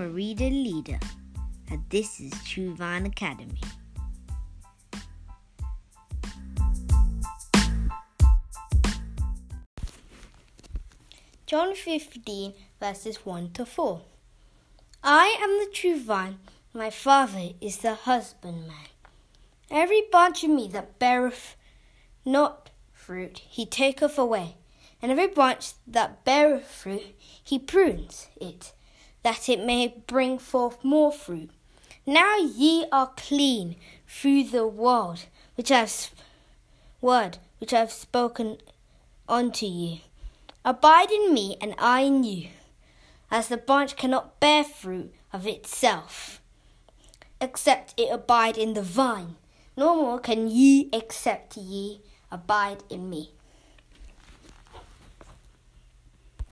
A reader leader, and this is True Vine Academy. John 15, verses 1 to 4. I am the true vine, my Father is the husbandman. Every branch in me that beareth not fruit, he taketh away, and every branch that beareth fruit, he prunes it, that it may bring forth more fruit. Now ye are clean through the word which I have word which I have spoken unto you. Abide in me, and I in you, as the branch cannot bear fruit of itself, except it abide in the vine. No more can ye except ye abide in me.